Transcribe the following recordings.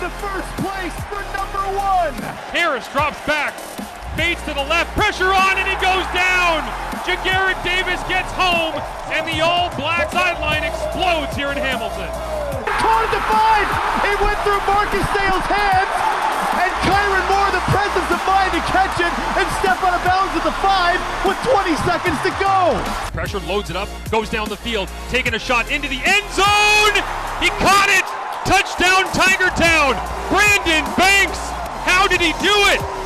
yard touchdown, running into first place for number one. Harris drops back, fades to the left, pressure on, and he goes down. Ja'Gared Davis gets home, and the all black sideline explodes here in Hamilton. Caught at the five. It went through Marcus Dale's hands, and Kyran Moore, the presence of mind to catch it and step out of bounds at the five with 20 seconds to go. Pressure loads it up, goes down the field, taking a shot into the end zone. He caught it. Touchdown, Tiger Town. Brandon Banks. How did he do it?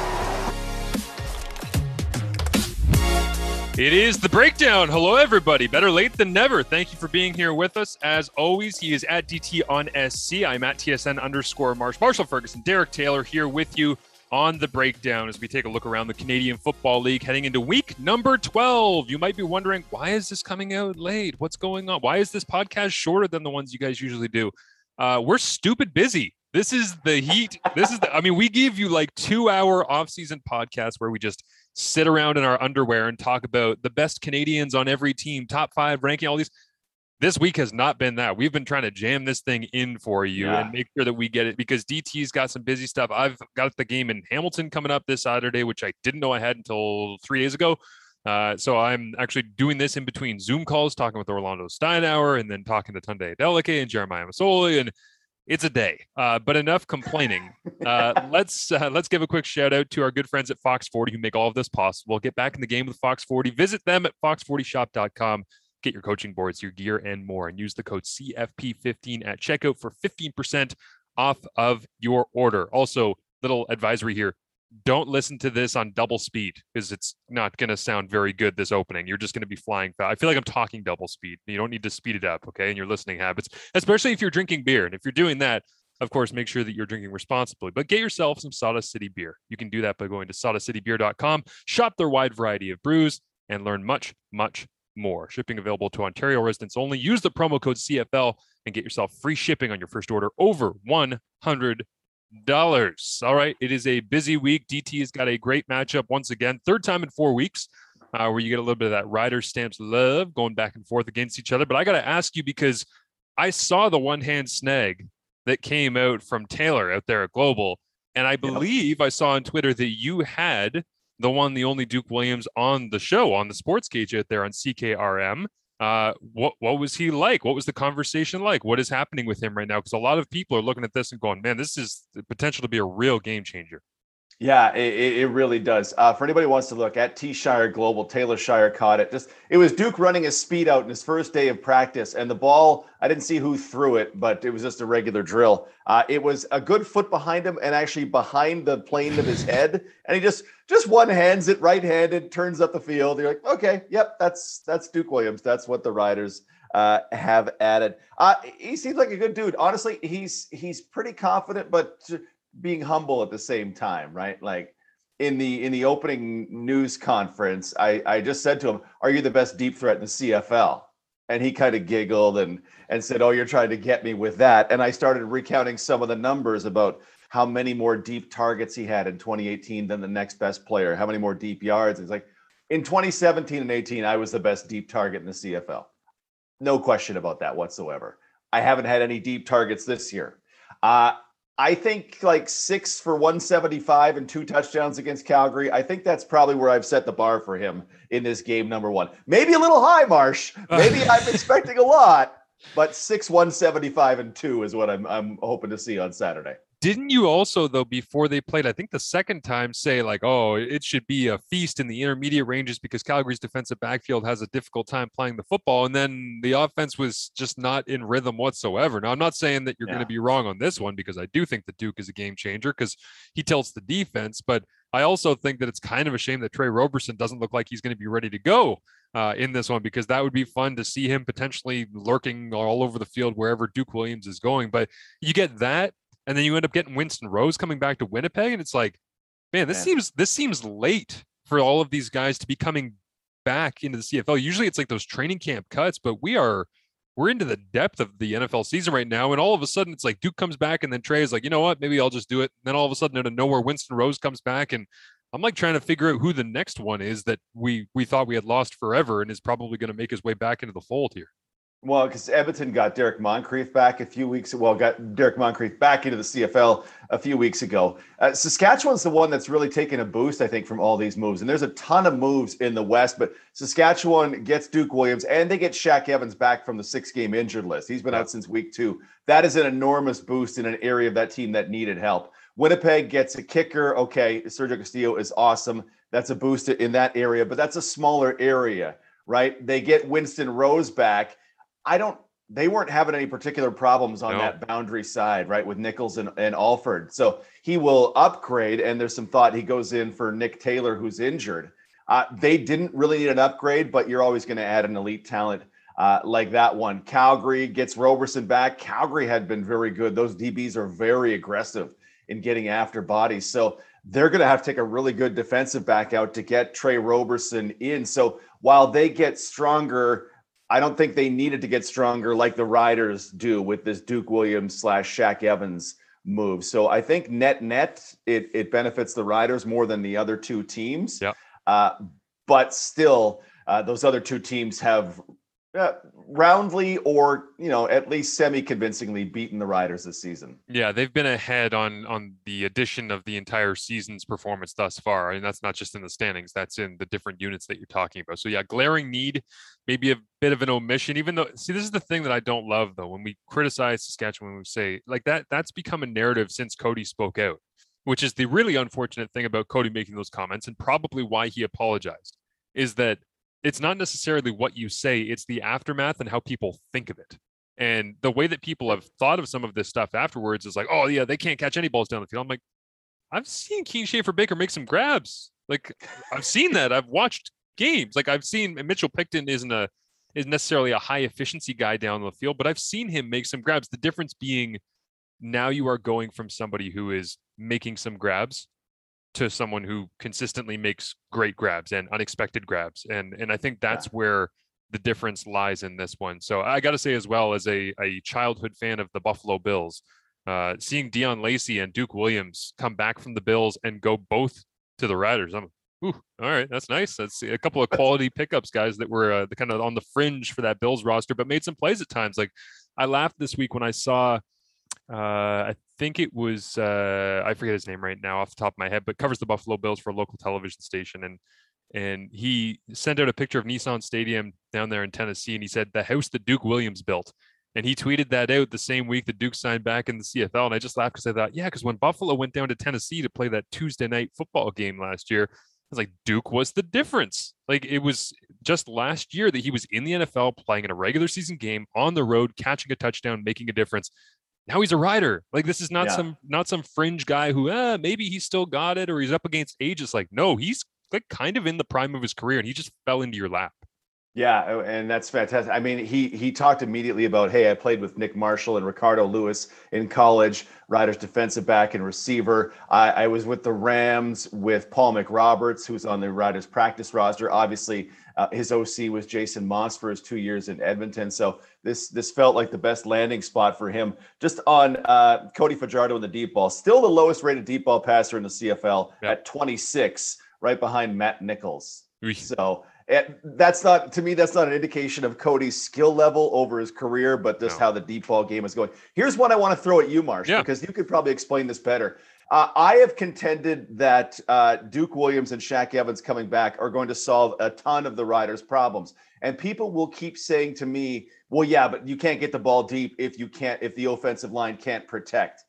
It is the breakdown. Hello, everybody. Better late than never. Thank you for being here with us. As always, he is at DT on SC. I'm at TSN underscore Marsh. Marshall Ferguson, Derek Taylor here with you on the breakdown as we take a look around the Canadian Football League heading into week number 12. You might be wondering, why is this coming out late? What's going on? Why is this podcast shorter than the ones you guys usually do? Uh, we're stupid busy. This is the heat. This is the, I mean, we give you like two hour off season podcasts where we just sit around in our underwear and talk about the best Canadians on every team, top five ranking, all these. This week has not been that. We've been trying to jam this thing in for you Yeah. and make sure that we get it because DT's got some busy stuff. I've got the game in Hamilton coming up this Saturday, which I didn't know I had until three days ago. Uh, so I'm actually doing this in between Zoom calls, talking with Orlando Steinauer and then talking to Tunde Adeleke and Jeremiah Masoli. And it's a day. Uh, but enough complaining. Uh, let's uh, let's give a quick shout out to our good friends at Fox 40 who make all of this possible. Get back in the game with Fox 40. Visit them at fox40shop.com. Get your coaching boards, your gear, and more, and use the code CFP15 at checkout for 15% off of your order. Also, little advisory here. Don't listen to this on double speed because it's not going to sound very good this opening. You're just going to be flying fast. I feel like I'm talking double speed. You don't need to speed it up, okay? In your listening habits, especially if you're drinking beer. And if you're doing that, of course, make sure that you're drinking responsibly, but get yourself some Soda City beer. You can do that by going to sodacitybeer.com, shop their wide variety of brews, and learn much, much more. Shipping available to Ontario residents only. Use the promo code CFL and get yourself free shipping on your first order over $100. All right. It is a busy week. DT has got a great matchup once again, third time in four weeks. Uh, where you get a little bit of that rider stamps love going back and forth against each other. But I got to ask you because I saw the one hand snag that came out from Taylor out there at Global. And I believe I saw on Twitter that you had the one, the only Duke Williams on the show on the sports cage out there on CKRM. Uh, what what was he like? What was the conversation like? What is happening with him right now? Because a lot of people are looking at this and going, "Man, this is the potential to be a real game changer." Yeah, it, it really does. Uh, for anybody who wants to look at T Shire Global, Taylor Shire caught it. Just it was Duke running his speed out in his first day of practice, and the ball. I didn't see who threw it, but it was just a regular drill. Uh, it was a good foot behind him, and actually behind the plane of his head, and he just just one hands it right handed, turns up the field. You're like, okay, yep, that's that's Duke Williams. That's what the Riders uh, have added. Uh, he seems like a good dude. Honestly, he's he's pretty confident, but being humble at the same time, right? Like in the in the opening news conference, I I just said to him, "Are you the best deep threat in the CFL?" And he kind of giggled and and said, "Oh, you're trying to get me with that." And I started recounting some of the numbers about how many more deep targets he had in 2018 than the next best player, how many more deep yards. It's like in 2017 and 18, I was the best deep target in the CFL. No question about that whatsoever. I haven't had any deep targets this year. Uh, I think like six for 175 and two touchdowns against Calgary. I think that's probably where I've set the bar for him in this game, number one. Maybe a little high, Marsh. Uh. Maybe I'm expecting a lot, but six, 175 and two is what I'm, I'm hoping to see on Saturday. Didn't you also, though, before they played, I think the second time, say like, "Oh, it should be a feast in the intermediate ranges because Calgary's defensive backfield has a difficult time playing the football," and then the offense was just not in rhythm whatsoever. Now, I'm not saying that you're Yeah. going to be wrong on this one because I do think that Duke is a game changer because he tilts the defense, but I also think that it's kind of a shame that Trey Roberson doesn't look like he's going to be ready to go uh, in this one because that would be fun to see him potentially lurking all over the field wherever Duke Williams is going. But you get that, and then you end up getting Winston Rose coming back to Winnipeg, and it's like, man, this Yeah. seems this seems late for all of these guys to be coming back into the CFL. Usually, it's like those training camp cuts, but we are we're into the depth of the NFL season right now, and all of a sudden it's like Duke comes back, and then Trey is like, you know what, maybe I'll just do it. And then all of a sudden, out of nowhere, Winston Rose comes back, and I'm like trying to figure out who the next one is that we we thought we had lost forever, and is probably going to make his way back into the fold here. Well, because Edmonton got Derrick Moncrief back a few weeks. Well, got Derrick Moncrief back into the CFL a few weeks ago. Uh, Saskatchewan's the one that's really taken a boost, I think, from all these moves. And there's a ton of moves in the West, but Saskatchewan gets Duke Williams and they get Shaq Evans back from the six-game injured list. He's been out since week two. That is an enormous boost in an area of that team that needed help. Winnipeg gets a kicker. Okay, Sergio Castillo is awesome. That's a boost in that area, but that's a smaller area, right? They get Winston Rose back I don't they weren't having any particular problems on no. that boundary side, right, with Nichols and, and Alford. So he will upgrade, and there's some thought he goes in for Nick Taylor, who's injured. Uh, they didn't really need an upgrade, but you're always going to add an elite talent uh, like that one. Calgary gets Roberson back. Calgary had been very good. Those DBs are very aggressive in getting after bodies. So they're going to have to take a really good defensive back out to get Trey Roberson in. So while they get stronger, I don't think they needed to get stronger like the Riders do with this Duke Williams slash Shaq Evans move. So I think net net it it benefits the Riders more than the other two teams. Yeah. Uh, but still, uh, those other two teams have uh, roundly or you know at least semi-convincingly beaten the Riders this season. Yeah, they've been ahead on on the addition of the entire season's performance thus far, and that's not just in the standings; that's in the different units that you're talking about. So yeah, glaring need, maybe a bit of an omission. Even though, see, this is the thing that I don't love though. When we criticize Saskatchewan, we say like that that's become a narrative since Cody spoke out, which is the really unfortunate thing about Cody making those comments, and probably why he apologized, is that it's not necessarily what you say, it's the aftermath and how people think of it. And the way that people have thought of some of this stuff afterwards is like, oh, yeah, they can't catch any balls down the field. I'm like, I've seen Kian Schaffer-Baker make some grabs. Like, I've seen that. I've watched games. Like, I've seen Mitchell Picton isn't a is necessarily a high efficiency guy down the field, but I've seen him make some grabs. The difference being now you are going from somebody who is making some grabs to someone who consistently makes great grabs and unexpected grabs. And and I think that's yeah. where the difference lies in this one. So I got to say as well as a, a childhood fan of the Buffalo Bills, uh, seeing Deon Lacey and Duke Williams come back from the Bills and go both to the Riders. I'm Ooh, all right, that's nice. That's a couple of quality pickups, guys that were uh, kind of on the fringe for that Bills roster, but made some plays at times. Like I laughed this week when I saw I think it was uh, I forget his name right now off the top of my head, but covers the Buffalo Bills for a local television station, and and he sent out a picture of Nissan Stadium down there in Tennessee, and he said the house that Duke Williams built, and he tweeted that out the same week that Duke signed back in the CFL, and I just laughed because I thought, yeah, because when Buffalo went down to Tennessee to play that Tuesday night football game last year. I was like, Duke was the difference. Like it was just last year that he was in the NFL playing in a regular season game on the road, catching a touchdown, making a difference now he's a rider. Like this is not yeah. some not some fringe guy who eh, maybe he still got it or he's up against age. It's like no, he's like kind of in the prime of his career and he just fell into your lap. Yeah, oh, and that's fantastic. I mean, he he talked immediately about, hey, I played with Nick Marshall and Ricardo Louis in college, Riders defensive back and receiver. I, I was with the Rams with Paul McRoberts, who's on the Riders practice roster. Obviously, uh, his OC was Jason Maas for his two years in Edmonton. So this this felt like the best landing spot for him. Just on uh, Cody Fajardo in the deep ball, still the lowest rated deep ball passer in the CFL at 26, right behind Matt Nichols. So it, that's not to me. That's not an indication of Cody's skill level over his career, but just no. how the deep ball game is going. Here's one I want to throw at you, Marsh, yeah. because you could probably explain this better. Uh, I have contended that uh, Duke Williams and Shaq Evans coming back are going to solve a ton of the Riders' problems. And people will keep saying to me, "Well, yeah, but you can't get the ball deep if you can't if the offensive line can't protect."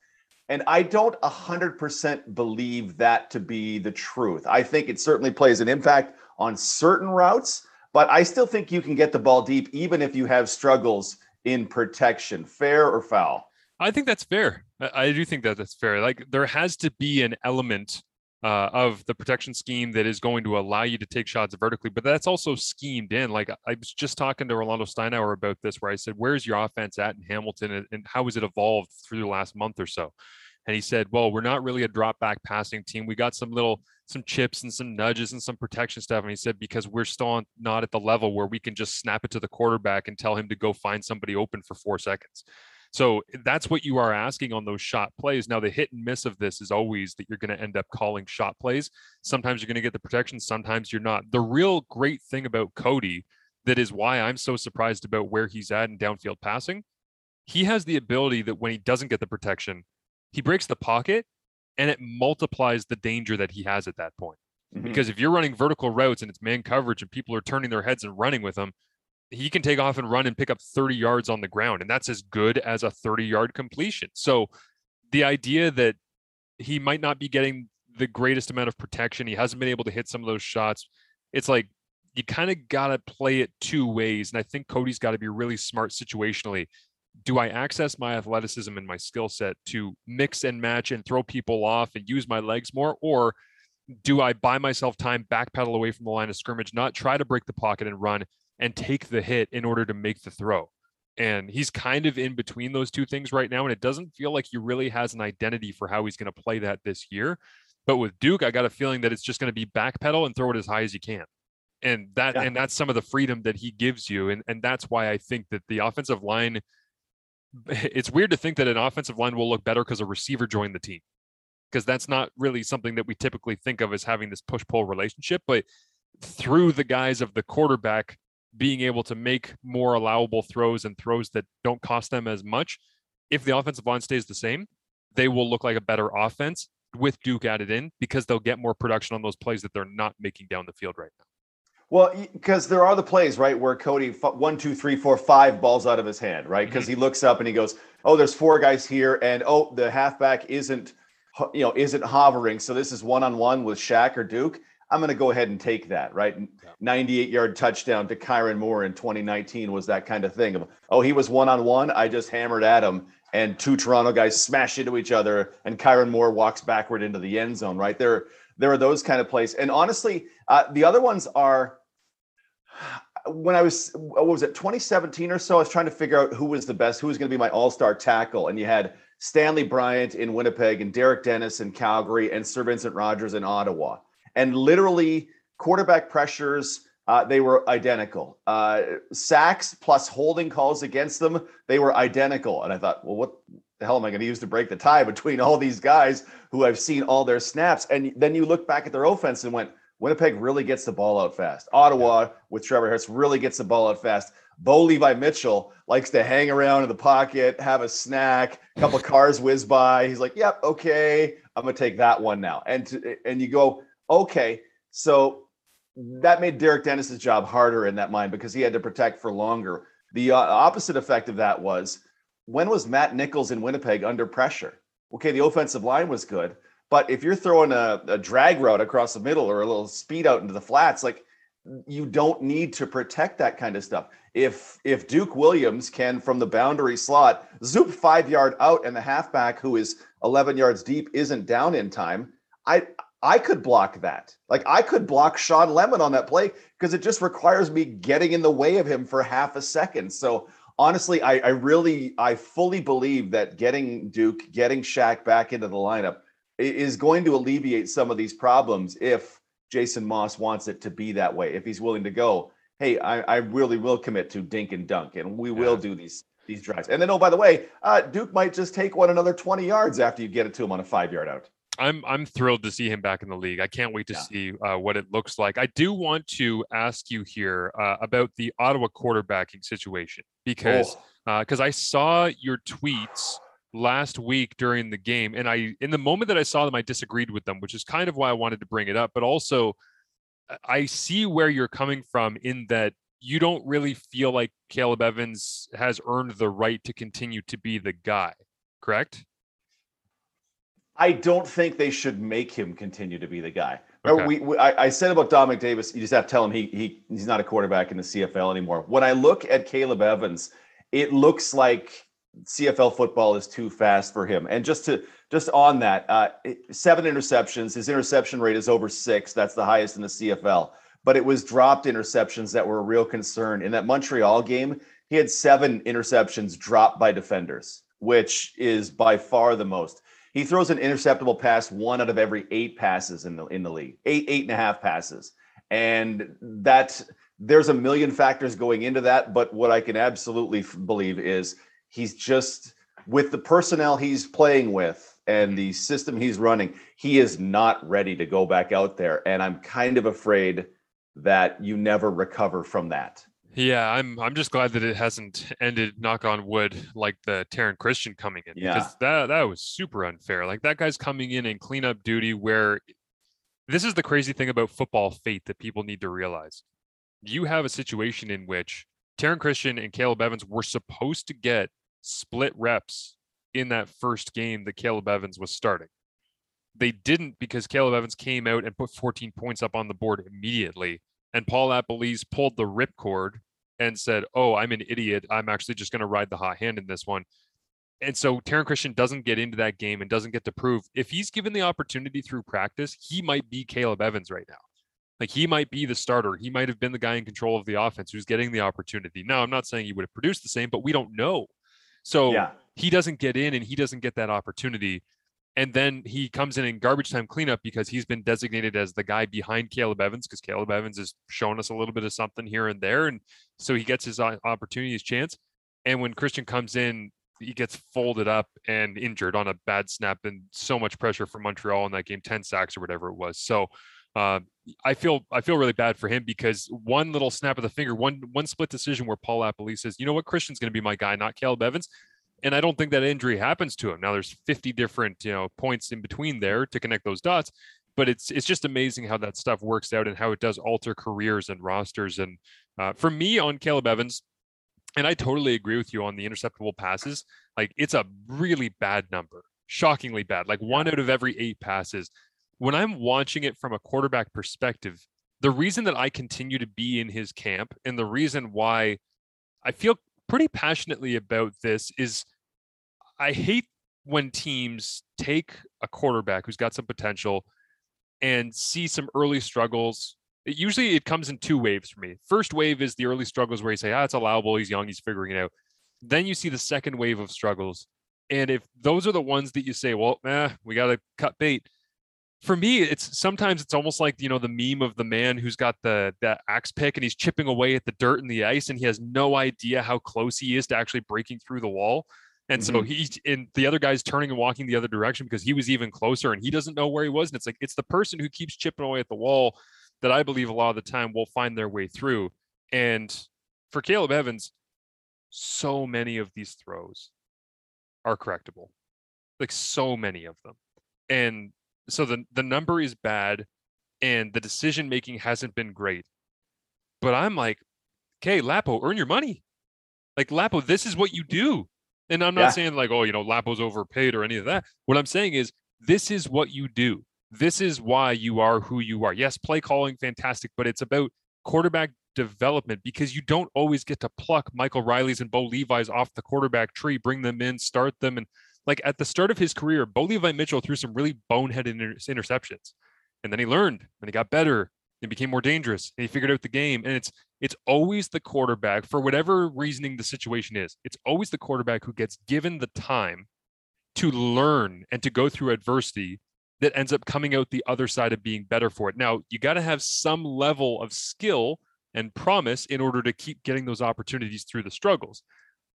And I don't 100% believe that to be the truth. I think it certainly plays an impact on certain routes, but I still think you can get the ball deep even if you have struggles in protection. Fair or foul? I think that's fair. I do think that that's fair. Like there has to be an element uh, of the protection scheme that is going to allow you to take shots vertically, but that's also schemed in. Like I was just talking to Orlando Steinauer about this, where I said, "Where's your offense at in Hamilton, and how has it evolved through the last month or so?" And he said, "Well, we're not really a drop back passing team. We got some little some chips and some nudges and some protection stuff." And he said, "Because we're still not at the level where we can just snap it to the quarterback and tell him to go find somebody open for four seconds." So that's what you are asking on those shot plays. Now, the hit and miss of this is always that you're going to end up calling shot plays. Sometimes you're going to get the protection, sometimes you're not. The real great thing about Cody that is why I'm so surprised about where he's at in downfield passing. He has the ability that when he doesn't get the protection, he breaks the pocket and it multiplies the danger that he has at that point. Mm-hmm. Because if you're running vertical routes and it's man coverage and people are turning their heads and running with him, he can take off and run and pick up 30 yards on the ground. And that's as good as a 30 yard completion. So the idea that he might not be getting the greatest amount of protection, he hasn't been able to hit some of those shots. It's like you kind of got to play it two ways. And I think Cody's got to be really smart situationally. Do I access my athleticism and my skill set to mix and match and throw people off and use my legs more? Or do I buy myself time, backpedal away from the line of scrimmage, not try to break the pocket and run and take the hit in order to make the throw? And he's kind of in between those two things right now. And it doesn't feel like he really has an identity for how he's going to play that this year. But with Duke, I got a feeling that it's just going to be backpedal and throw it as high as you can. And that yeah. and that's some of the freedom that he gives you. And and that's why I think that the offensive line it's weird to think that an offensive line will look better because a receiver joined the team because that's not really something that we typically think of as having this push pull relationship. But through the guise of the quarterback being able to make more allowable throws and throws that don't cost them as much, if the offensive line stays the same, they will look like a better offense with Duke added in because they'll get more production on those plays that they're not making down the field right now. Well, because there are the plays, right, where Cody one, two, three, four, five balls out of his hand, right? Because mm-hmm. he looks up and he goes, "Oh, there's four guys here, and oh, the halfback isn't you know, isn't hovering. So this is one on one with Shaq or Duke. I'm going to go ahead and take that, right? 98 yard touchdown to Kyran Moore in 2019 was that kind of thing of, oh, he was one on one. I just hammered at him, and two Toronto guys smash into each other, and Kyran Moore walks backward into the end zone, right? There, there are those kind of plays. And honestly, uh, the other ones are when I was, what was it, 2017 or so, I was trying to figure out who was the best, who was going to be my all star tackle. And you had Stanley Bryant in Winnipeg and Derek Dennis in Calgary and Sir Vincent Rogers in Ottawa. And literally, quarterback pressures, uh, they were identical. Uh, sacks plus holding calls against them, they were identical. And I thought, well, what the hell am I going to use to break the tie between all these guys who I've seen all their snaps? And then you look back at their offense and went, Winnipeg really gets the ball out fast. Ottawa with Trevor Harris really gets the ball out fast. Bo Levi Mitchell likes to hang around in the pocket, have a snack, a couple cars whiz by. He's like, "Yep, okay, I'm gonna take that one now." And to, and you go, "Okay." So that made Derek Dennis's job harder in that mind because he had to protect for longer. The uh, opposite effect of that was when was Matt Nichols in Winnipeg under pressure? Okay, the offensive line was good, but if you're throwing a, a drag route across the middle or a little speed out into the flats, like you don't need to protect that kind of stuff. If if Duke Williams can from the boundary slot zoop five yard out and the halfback who is 11 yards deep isn't down in time, I I could block that. Like I could block Shawn Lemon on that play because it just requires me getting in the way of him for half a second. So honestly, I, I really I fully believe that getting Duke, getting Shaq back into the lineup is going to alleviate some of these problems if Jason Maas wants it to be that way. If he's willing to go, hey, I, I really will commit to dink and dunk, and we will do these these drives. And then, oh, by the way, uh, Duke might just take one another 20 yards after you get it to him on a five yard out. I'm I'm thrilled to see him back in the league. I can't wait to yeah. see uh, what it looks like. I do want to ask you here uh, about the Ottawa quarterbacking situation because because oh. Uh, I saw your tweets last week during the game and i in the moment that i saw them i disagreed with them which is kind of why i wanted to bring it up but also i see where you're coming from in that you don't really feel like caleb evans has earned the right to continue to be the guy correct? I don't think they should make him continue to be the guy. Okay. we, we I, I, said about dominique davis you just have to tell him he, he he's not a quarterback in the cfl anymore. When i look at caleb evans it looks like CFL football is too fast for him. And just to just on that, uh, seven interceptions. His interception rate is over six. That's the highest in the CFL. But it was dropped interceptions that were a real concern. In that Montreal game, he had seven interceptions dropped by defenders, which is by far the most. He throws an interceptable pass one out of every eight passes in the in the league, eight eight and a half passes, and that there's a million factors going into that. But what I can absolutely believe is he's just with the personnel he's playing with and the mm-hmm. system he's running, he is not ready to go back out there. And I'm kind of afraid that you never recover from that. Yeah, I'm I'm just glad that it hasn't ended, knock on wood, like the Taryn Christion coming in. Yeah. Because that that was super unfair. Like that guy's coming in and cleanup duty where this is the crazy thing about football fate that people need to realize. You have a situation in which Taryn Christion and Caleb Evans were supposed to get split reps in that first game that Caleb Evans was starting. They didn't because Caleb Evans came out and put 14 points up on the board immediately. And Paul LaPolice pulled the ripcord and said, Oh, I'm an idiot. I'm actually just going to ride the hot hand in this one. And so Taryn Christion doesn't get into that game and doesn't get to prove if he's given the opportunity through practice, he might be Caleb Evans right now. Like he might be the starter. He might have been the guy in control of the offense who's getting the opportunity. Now, I'm not saying he would have produced the same, but we don't know. So Yeah. he doesn't get in and he doesn't get that opportunity. And then he comes in in garbage time cleanup because he's been designated as the guy behind Caleb Evans because Caleb Evans has shown us a little bit of something here and there. And so he gets his opportunity, his chance. And when Christion comes in, he gets folded up and injured on a bad snap and so much pressure for Montreal in that game, 10 sacks or whatever it was. So uh, I feel I feel really bad for him because one little snap of the finger, one one split decision where Paul LaPolice says, you know what, Christion's going to be my guy, not Caleb Evans and I don't think that injury happens to him. Now there's 50 different, you know, points in between there to connect those dots, but it's it's just amazing how that stuff works out and how it does alter careers and rosters. And uh, for me on Caleb Evans, and I totally agree with you on the interceptable passes. Like it's a really bad number, shockingly bad. Like one out of every eight passes. When I'm watching it from a quarterback perspective, the reason that I continue to be in his camp and the reason why I feel pretty passionately about this is I hate when teams take a quarterback who's got some potential and see some early struggles. It, usually it comes in two waves for me. First wave is the early struggles where you say, ah, it's allowable. He's young. He's figuring it out. Then you see the second wave of struggles. And if those are the ones that you say, well, eh, we got to cut bait. For me, it's sometimes it's almost like you know the meme of the man who's got the that axe pick and he's chipping away at the dirt and the ice and he has no idea how close he is to actually breaking through the wall. And so Mhm. he's and the other guy's turning and walking the other direction because he was even closer and he doesn't know where he was. And it's like it's the person who keeps chipping away at the wall that I believe a lot of the time will find their way through. And for Caleb Evans, so many of these throws are correctable. Like so many of them. And so the the number is bad and the decision making hasn't been great. But I'm like, okay, Lapo, earn your money. Like Lapo, this is what you do. And I'm not Yeah. saying like, oh, you know, Lapo's overpaid or any of that. What I'm saying is this is what you do. This is why you are who you are. Yes, play calling, fantastic, but it's about quarterback development because you don't always get to pluck Michael Reilly's and Bo Levi's off the quarterback tree, bring them in, start them. And like at the start of his career, Bo Levi Mitchell threw some really boneheaded inter- interceptions. And then he learned and he got better and became more dangerous and he figured out the game. And it's it's always the quarterback, for whatever reasoning the situation is, it's always the quarterback who gets given the time to learn and to go through adversity that ends up coming out the other side of being better for it. Now, you got to have some level of skill and promise in order to keep getting those opportunities through the struggles.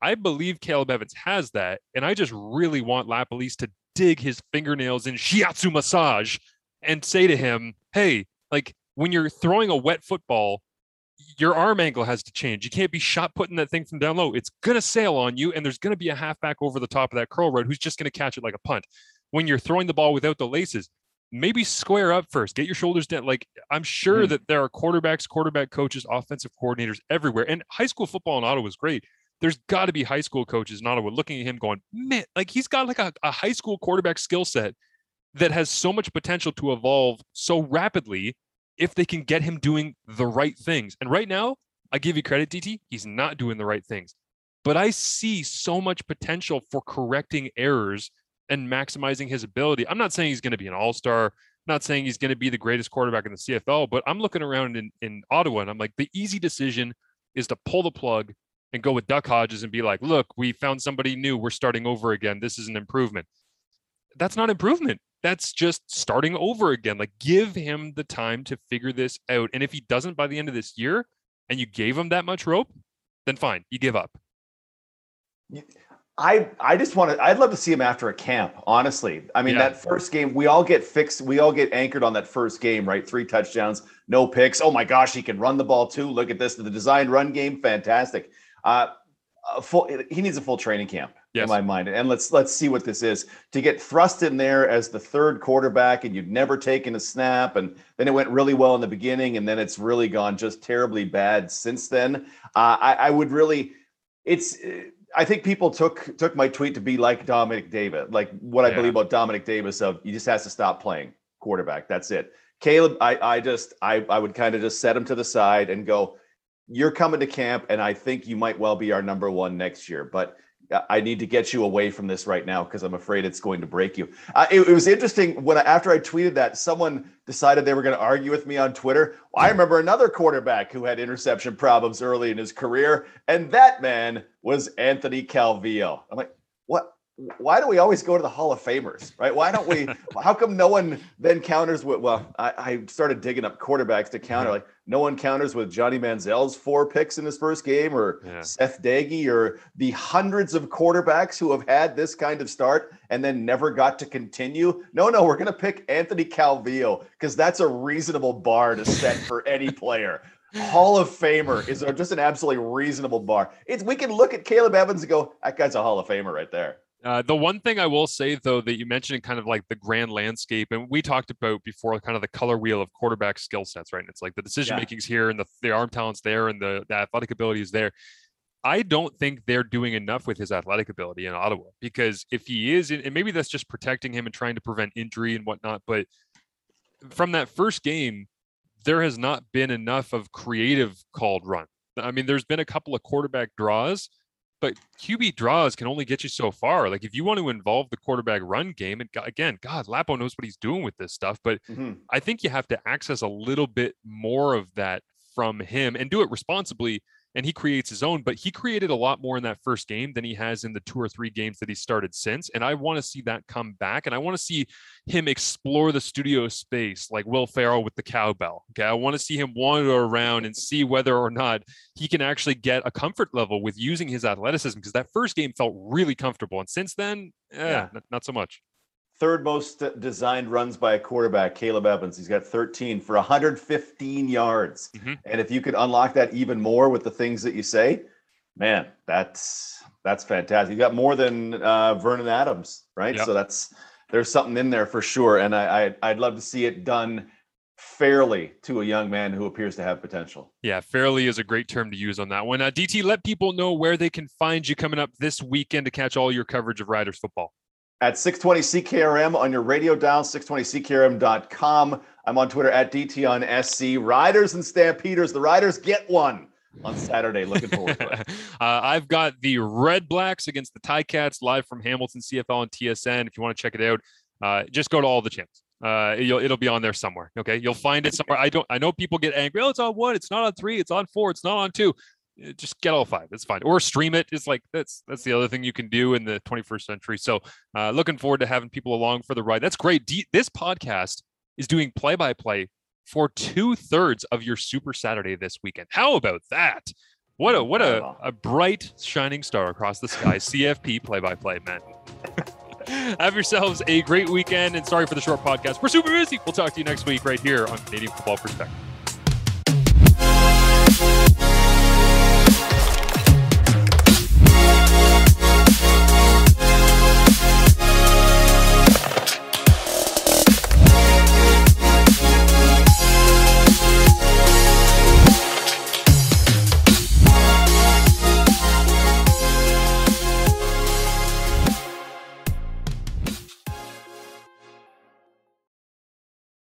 I believe Caleb Evans has that, and I just really want LaPolice to dig his fingernails in shiatsu massage and say to him, "Hey, like when you're throwing a wet football, your arm angle has to change. You can't be shot putting that thing from down low. It's gonna sail on you, and there's gonna be a halfback over the top of that curl road who's just gonna catch it like a punt. When you're throwing the ball without the laces, maybe square up first, get your shoulders down. Like I'm sure Mhm. that there are quarterbacks, quarterback coaches, offensive coordinators everywhere, and high school football in Ottawa is great. There's got to be high school coaches in Ottawa looking at him going, man, like he's got like a, a high school quarterback skill set that has so much potential to evolve so rapidly if they can get him doing the right things. And right now, I give you credit, DT, he's not doing the right things. But I see so much potential for correcting errors and maximizing his ability. I'm not saying he's going to be an all-star, not saying he's going to be the greatest quarterback in the CFL, but I'm looking around in, in Ottawa and I'm like, the easy decision is to pull the plug and go with Duck Hodges and be like, look, we found somebody new. We're starting over again. This is an improvement. That's not improvement. That's just starting over again. Like, give him the time to figure this out. And if he doesn't by the end of this year and you gave him that much rope, then fine, you give up. I I just want to. I'd love to see him after a camp. Honestly, I mean Yeah. that first game, we all get fixed. We all get anchored on that first game, right? Three touchdowns, no picks. Oh my gosh, he can run the ball too. Look at this, the design run game, fantastic. Uh, full. He needs a full training camp Yes. in my mind. And let's let's see what this is. To get thrust in there as the third quarterback, and you've never taken a snap, and then it went really well in the beginning, and then it's really gone just terribly bad since then. Uh, I, I would really. It's. I think people took took my tweet to be like Dominique Davis, like what I Yeah. believe about Dominique Davis. Of he just has to stop playing quarterback. That's it. Caleb, I I just I I would kind of just set him to the side and go. You're coming to camp, and I think you might well be our number one next year. But I- I need to get you away from this right now because I'm afraid it's going to break you. Uh, it, it was interesting when I, after I tweeted that, someone decided they were going to argue with me on Twitter. Well, I remember another quarterback who had interception problems early in his career, and that man was Anthony Calvillo. I'm like, what? Why do we always go to the Hall of Famers, right? Why don't we? how come no one then counters with? Well, I, I started digging up quarterbacks to counter. Like, no one counters with Johnny Manziel's four picks in his first game, or Yeah. Seth Doege, or the hundreds of quarterbacks who have had this kind of start and then never got to continue. No, no, we're going to pick Anthony Calvillo because that's a reasonable bar to set for any player. Hall of Famer is just an absolutely reasonable bar. It's we can look at Caleb Evans and go, that guy's a Hall of Famer right there. Uh, the one thing I will say, though, that you mentioned kind of like the grand landscape, and we talked about before, kind of the color wheel of quarterback skill sets, right? And it's like the decision making's here, and the, the arm talent's there, and the, the athletic ability is there. I don't think they're doing enough with his athletic ability in Ottawa because if he is, and maybe that's just protecting him and trying to prevent injury and whatnot, but from that first game, there has not been enough of creative called run. I mean, there's been a couple of quarterback draws, but QB draws can only get you so far. Like if you want to involve the quarterback run game, and again, God, Lapo knows what he's doing with this stuff, but Mhm. I think you have to access a little bit more of that from him and do it responsibly. And he creates his own, but he created a lot more in that first game than he has in the two or three games that he started since. And I want to see that come back. And I want to see him explore the studio space like Will Ferrell with the cowbell. Okay. I want to see him wander around and see whether or not he can actually get a comfort level with using his athleticism because that first game felt really comfortable. And since then, eh, Yeah. not, not so much. Third most designed runs by a quarterback, Caleb Evans. He's got 13 for 115 yards. Mhm. And if you could unlock that even more with the things that you say, man, that's that's fantastic. You got more than uh, Vernon Adams, right? Yep. So that's there's something in there for sure. And I, I I'd love to see it done fairly to a young man who appears to have potential. Yeah, fairly is a great term to use on that one. Uh, DT, let people know where they can find you coming up this weekend to catch all your coverage of Riders football. At 620 CKRM on your radio dial, 620CKRM.com. I'm on Twitter at DT on SC. Riders and Stampeders. The Riders get one on Saturday. Looking forward to it. uh, I've got the Red Blacks against the Tie Cats live from Hamilton CFL and TSN. If you want to check it out, uh, just go to all the channels. Uh, it'll be on there somewhere. Okay, you'll find it somewhere. I don't. I know people get angry. Oh, it's on one. It's not on three. It's on four. It's not on two. Uh, Just get all five. It's fine. Or stream it. It's like that's that's the other thing you can do in the 21st century. So, uh, looking forward to having people along for the ride. That's great. D- this podcast is doing play by play for two thirds of your Super Saturday this weekend. How about that? What a what a, a bright shining star across the sky. CFP play by play, man. Have yourselves a great weekend and sorry for the short podcast. We're super busy. We'll talk to you next week right here on Canadian Football Perspective.